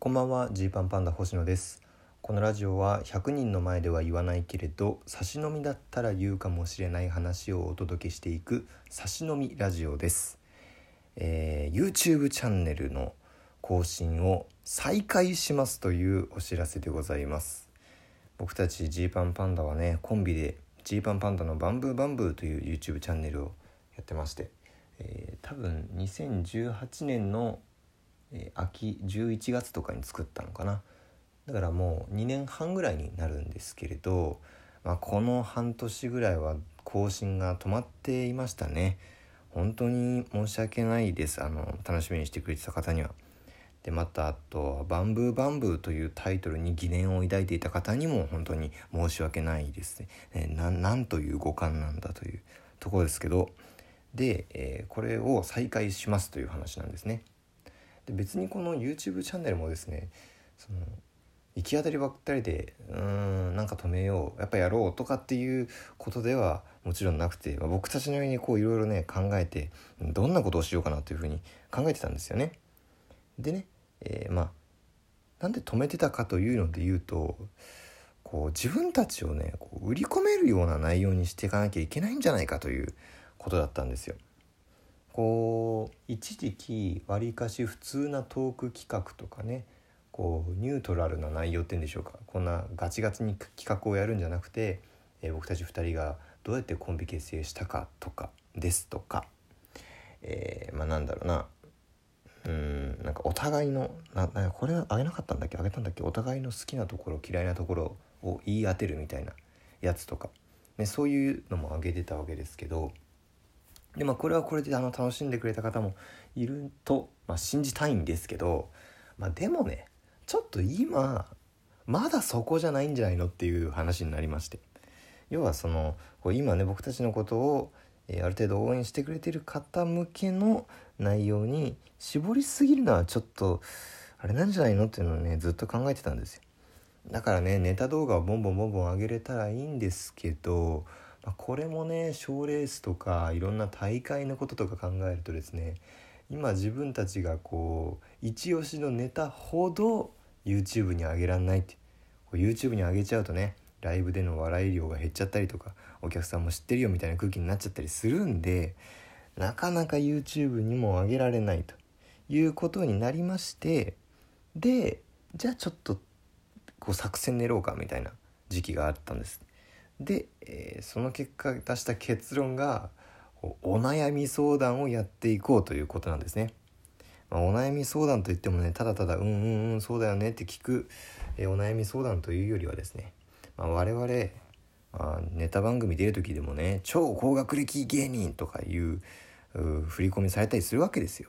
こんばんはジーパンパンダ星野です。このラジオは100人の前では言わないけれど差し飲みだったら言うかもしれない話をお届けしていく差し飲みラジオです、えー YouTube チャンネルの更新を再開しますというお知らせでございます。僕たちジーパンパンダはねコンビでジーパンパンダのバンブーバンブーという YouTube チャンネルをやってまして、えー多分2018年の、えー秋11月とかに作ったのかな。だからもう2年半ぐらいになるんですけれど、まあ、この半年ぐらいは更新が止まっていましたね。本当に申し訳ないです。あの楽しみにしてくれてた方には。でまたあと「バンブーバンブー」というタイトルに疑念を抱いていた方にも本当に申し訳ないですね。えーなんという五感なんだというところですけど。で、えーこれを再開しますという話なんですね。で別にこの YouTube チャンネルもですねその行き当たりばったりでうーんなんか止めようやっぱやろうとかっていうことではもちろんなくて、まあ僕たちのようにこういろいろね考えてどんなことをしようかなというふうに考えてたんですよね。でね、えーまあなんで止めてたかというので言うとこう自分たちをねこう売り込めるような内容にしていかなきゃいけないんじゃないかということだったんですよ。こう一時期わりかし普通なトーク企画とかねこうニュートラルな内容っていうんでしょうか。こんなガチガチに企画をやるんじゃなくて、えー僕たち2人がどうやってコンビ結成したかとかですとか、えーまあなんだろうな。うんなんかお互いのななこれはあげなかったんだっけ？あげたんだっけ？お互いの好きなところ嫌いなところを言い当てるみたいなやつとか、ね、そういうのもあげてたわけですけどでまあこれはこれであの楽しんでくれた方もいると、まあ、信じたいんですけど、まあ、でもねちょっと今まだそこじゃないんじゃないのっていう話になりまして。要はそのこう今ね僕たちのことを、えある程度応援してくれてる方向けの内容に絞りすぎるのはちょっとあれなんじゃないのっていうのをねずっと考えてたんですよ。だからねネタ動画をボンボンボンボン上げれたらいいんですけど、まあ、これもね賞レースとかいろんな大会のこととか考えるとですね今自分たちがこう一押しのネタほど YouTube に上げらんないって YouTube に上げちゃうとねライブでの笑い量が減っちゃったりとかお客さんも知ってるよみたいな空気になっちゃったりするんでなかなか YouTube にも上げられないということになりましてでじゃあちょっとこう作戦練ろうかみたいな時期があったんです。で、えーその結果出した結論がお悩み相談をやっていこうということなんですね、まあ、お悩み相談といってもねただただ「うんうんうんそうだよね」って聞く、えーお悩み相談というよりはですね、まあ、我々、まあ、ネタ番組出る時でもね「超高学歴芸人」とかいうう振り込みされたりするわけですよ。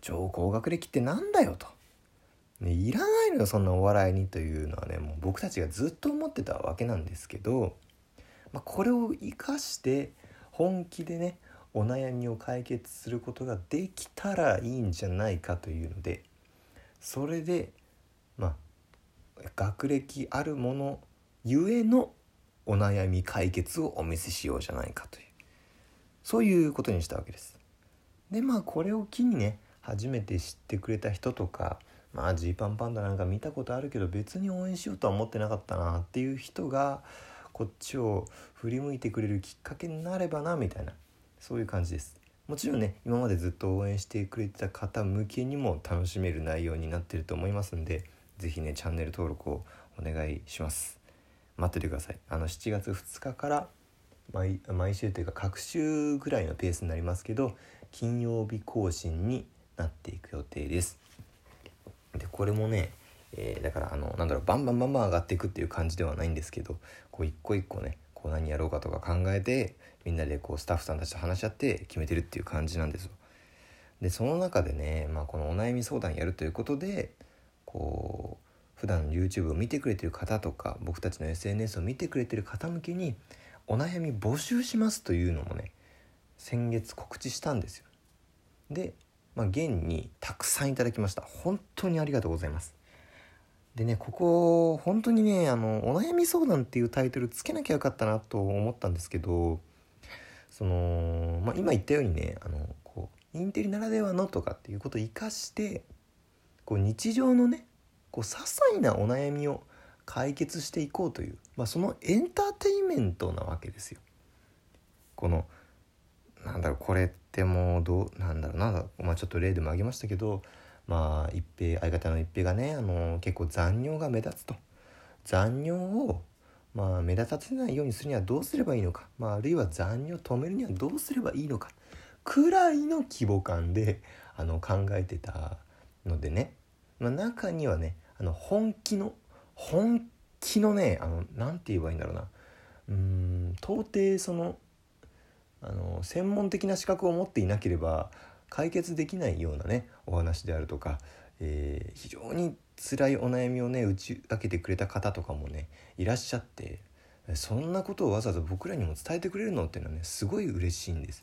超高学歴ってなんだよと。ね、いらないのよそんなお笑いにというのはねもう僕たちがずっと思ってたわけなんですけど、まあ、これを生かして本気でねお悩みを解決することができたらいいんじゃないかというのでそれでまあ学歴あるものゆえのお悩み解決をお見せしようじゃないかというそういうことにしたわけです。でまあこれを機にね初めて知ってくれた人とかまあジーパンパンダなんか見たことあるけど別に応援しようとは思ってなかったなっていう人がこっちを振り向いてくれるきっかけになればなみたいな。そういう感じです。もちろんね今までずっと応援してくれてた方向けにも楽しめる内容になってると思いますんで是非ねチャンネル登録をお願いします。待っててください。あの7月2日から毎毎週というか各週ぐらいのペースになりますけど金曜日更新になっていく予定です。でこれもね、えーだからあのなんだろうバンバンバンバン上がっていくっていう感じではないんですけどこう一個一個ねこう何やろうかとか考えてみんなでこうスタッフさんたちと話し合って決めてるっていう感じなんですよ。でその中でね、まあ、このお悩み相談やるということでこう普段 YouTube を見てくれてる方とか僕たちの SNS を見てくれてる方向けにお悩み募集しますというのもね先月告知したんですよ。で、まあ、現にたくさんいただきました。本当にありがとうございます。でねここ本当にねあのお悩み相談っていうタイトルつけなきゃよかったなと思ったんですけどその、まあ、今言ったようにねあのこうインテリならではのとかっていうことを生かしてこう日常のねこう些細なお悩みを解決していこうという、まあ、そのエンターテインメントなわけですよ。このなんだろうこれってもうどうなんだろうな、まあ、ちょっと例でも挙げましたけどまあ一平相方の一平がねあの結構残尿が目立つと。残尿をまあ目立たせないようにするにはどうすればいいのか、まあ、あるいは残尿を止めるにはどうすればいいのか。くらいの規模感であの考えてたのでね、まあ、中にはねあの本気の本気のねあのなんて言えばいいんだろうな。うん到底そのあの専門的な資格を持っていなければ解決できないようなねお話であるとか、えー、非常に辛いお悩みをね打ち明けてくれた方とかもねいらっしゃってそんなことをわざわざ僕らにも伝えてくれるのっていうのはねすごい嬉しいんです。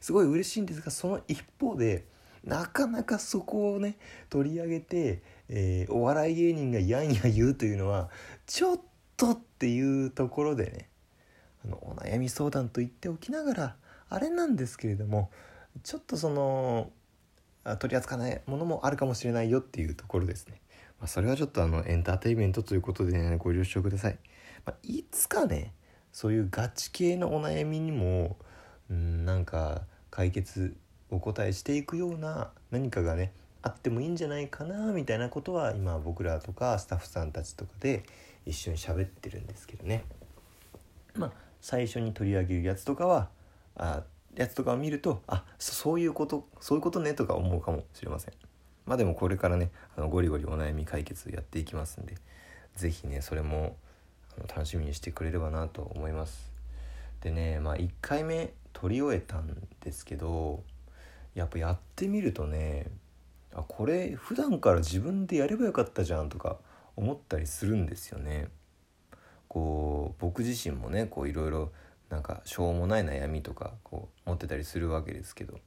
すごい嬉しいんですがその一方でなかなかそこをね取り上げて、えー、お笑い芸人がやんや言うというのはちょっとっていうところでねあのお悩み相談と言っておきながらあれなんですけれどもちょっとその取り扱わないものもあるかもしれないよっていうところですね。まあ、それはちょっとあのエンターテインメントということで、ね、ご了承ください。まあ、いつかねそういうガチ系のお悩みにもうんなんか解決お答えしていくような何かがねあってもいいんじゃないかなみたいなことは今僕らとかスタッフさんたちとかで一緒に喋ってるんですけどね。まあ最初に取り上げるやつとかはあやつとかを見るとあそういうことそういうことねとか思うかもしれません。まあでもこれからねあのゴリゴリお悩み解決やっていきますんで是非ねそれもあの楽しみにしてくれればなと思います。でねまあ1回目撮り終えたんですけどやっぱやってみるとねあこれ普段から自分でやればよかったじゃんとか思ったりするんですよね。こう僕自身もねこういろいろなんかしょうもない悩みとかこう持ってたりするわけですけど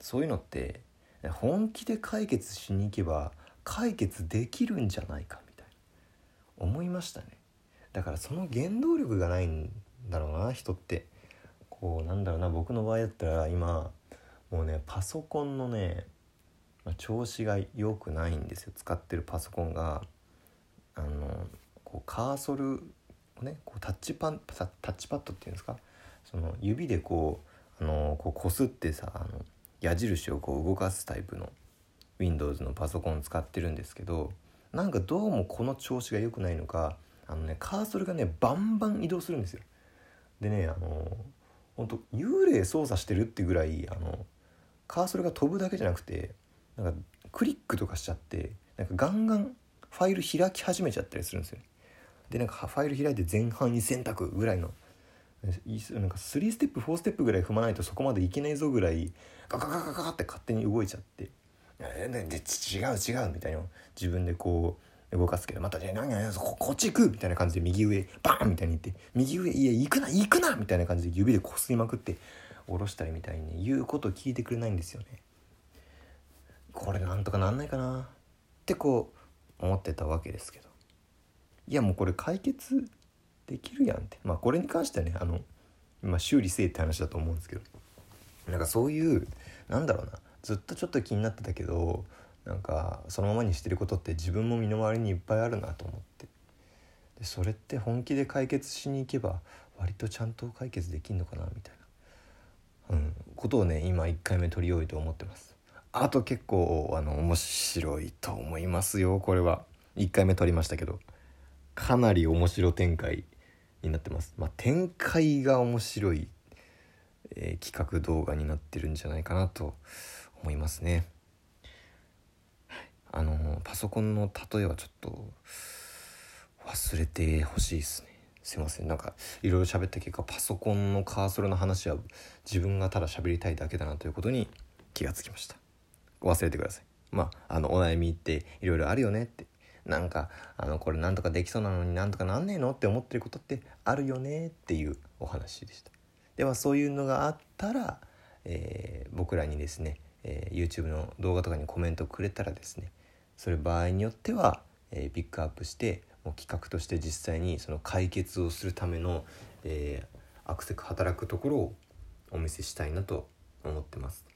そういうのって本気で解決しに行けば解決できるんじゃないかみたいな。思いましたね。だからその原動力がないんだろうな人って。こうなんだろうな僕の場合だったら今もうねパソコンのね調子が良くないんですよ。使ってるパソコンが。あのこうカーソルをねこうタッチパンタッチパッドっていうんですか？その指でこうあのこうこすってさあの矢印をこう動かすタイプの Windows のパソコン使ってるんですけどなんかどうもこの調子が良くないのかあのねカーソルがねバンバン移動するんですよ。でねあの本当幽霊操作してるってぐらいあのカーソルが飛ぶだけじゃなくてなんかクリックとかしちゃってなんかガンガンファイル開き始めちゃったりするんですよ、でなんかファイル開いて前半に選択ぐらいのなんか3ステップ4ステップぐらい踏まないとそこまでいけないぞぐらいガガガガガって勝手に動いちゃって「えで違う違う」みたいな自分でこう動かすけどまた「じゃ何やここっち行く」みたいな感じで右上バーンみたいに言って「右上いや行くな行くな」みたいな感じで指でこすりまくって下ろしたりみたいに言うことを聞いてくれないんですよね。これなんとかなんないかなってこう思ってたわけですけどいやもうこれ解決できるやんって。まあこれに関してはねあの、まあ、修理せえって話だと思うんですけど。なんかそういうなんだろうな。ずっとちょっと気になってたけどなんかそのままにしてることって自分も身の回りにいっぱいあるなと思って。でそれって本気で解決しに行けば割とちゃんと解決できんのかなみたいな、うん、ことをね今1回目取り終えて思ってます。あと結構あの面白いと思いますよこれは。1回目取りましたけど。かなり面白展開になってます。まあ、展開が面白い、えー、企画動画になってるんじゃないかなと思いますね。あのパソコンの例えはちょっと忘れてほしいですね。すいませんなんかいろいろ喋った結果パソコンのカーソルの話は自分がただ喋りたいだけだなということに気がつきました忘れてくださいまああのお悩みっていろいろあるよねってなんかあのこれなんとかできそうなのになんとかなんねえの？って思ってることってあるよねっていうお話でした。ではそういうのがあったら、えー、僕らにですね、えー、YouTube の動画とかにコメントくれたらですねそれ場合によっては、えー、ピックアップしてもう企画として実際にその解決をするための、えー、アクセク働くところをお見せしたいなと思ってます。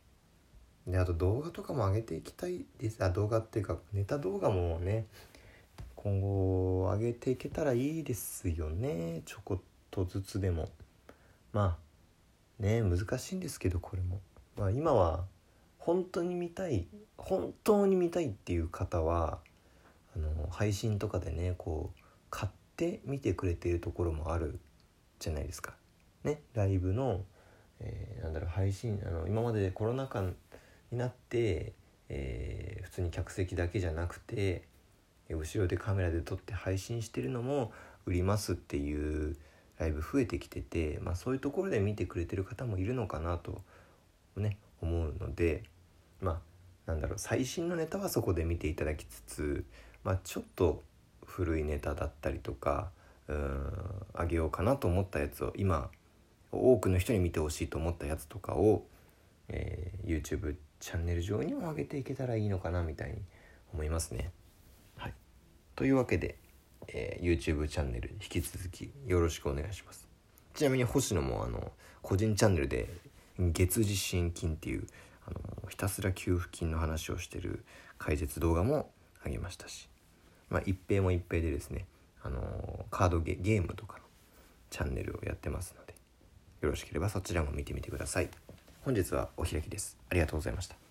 であと動画とかも上げていきたいです。あ動画っていうかネタ動画もね今後上げていけたらいいですよね。ちょこっとずつでも。まあね難しいんですけどこれも、まあ、今は本当に見たい本当に見たいっていう方はあの配信とかでねこう買って見てくれているところもあるじゃないですか。ねライブの、えー、なんだろう配信あの今までコロナ禍になって、えー、普通に客席だけじゃなくて後ろでカメラで撮って配信してるのも売りますっていうライブ増えてきてて、まあ、そういうところで見てくれてる方もいるのかなとね思うのでまあなんだろう最新のネタはそこで見ていただきつつ、まあ、ちょっと古いネタだったりとかうんあげようかなと思ったやつを今多くの人に見てほしいと思ったやつとかを、えー、YouTube チャンネル上にも上げていけたらいいのかなみたいに思いますね。というわけで、えー、YouTube チャンネル引き続きよろしくお願いします。ちなみに星野もあの個人チャンネルで月次支援金っていうあのひたすら給付金の話をしてる解説動画もあげましたし、まあ、一平も一平でですねあのカードゲゲームとかのチャンネルをやってますのでよろしければそちらも見てみてください。本日はお開きです。ありがとうございました。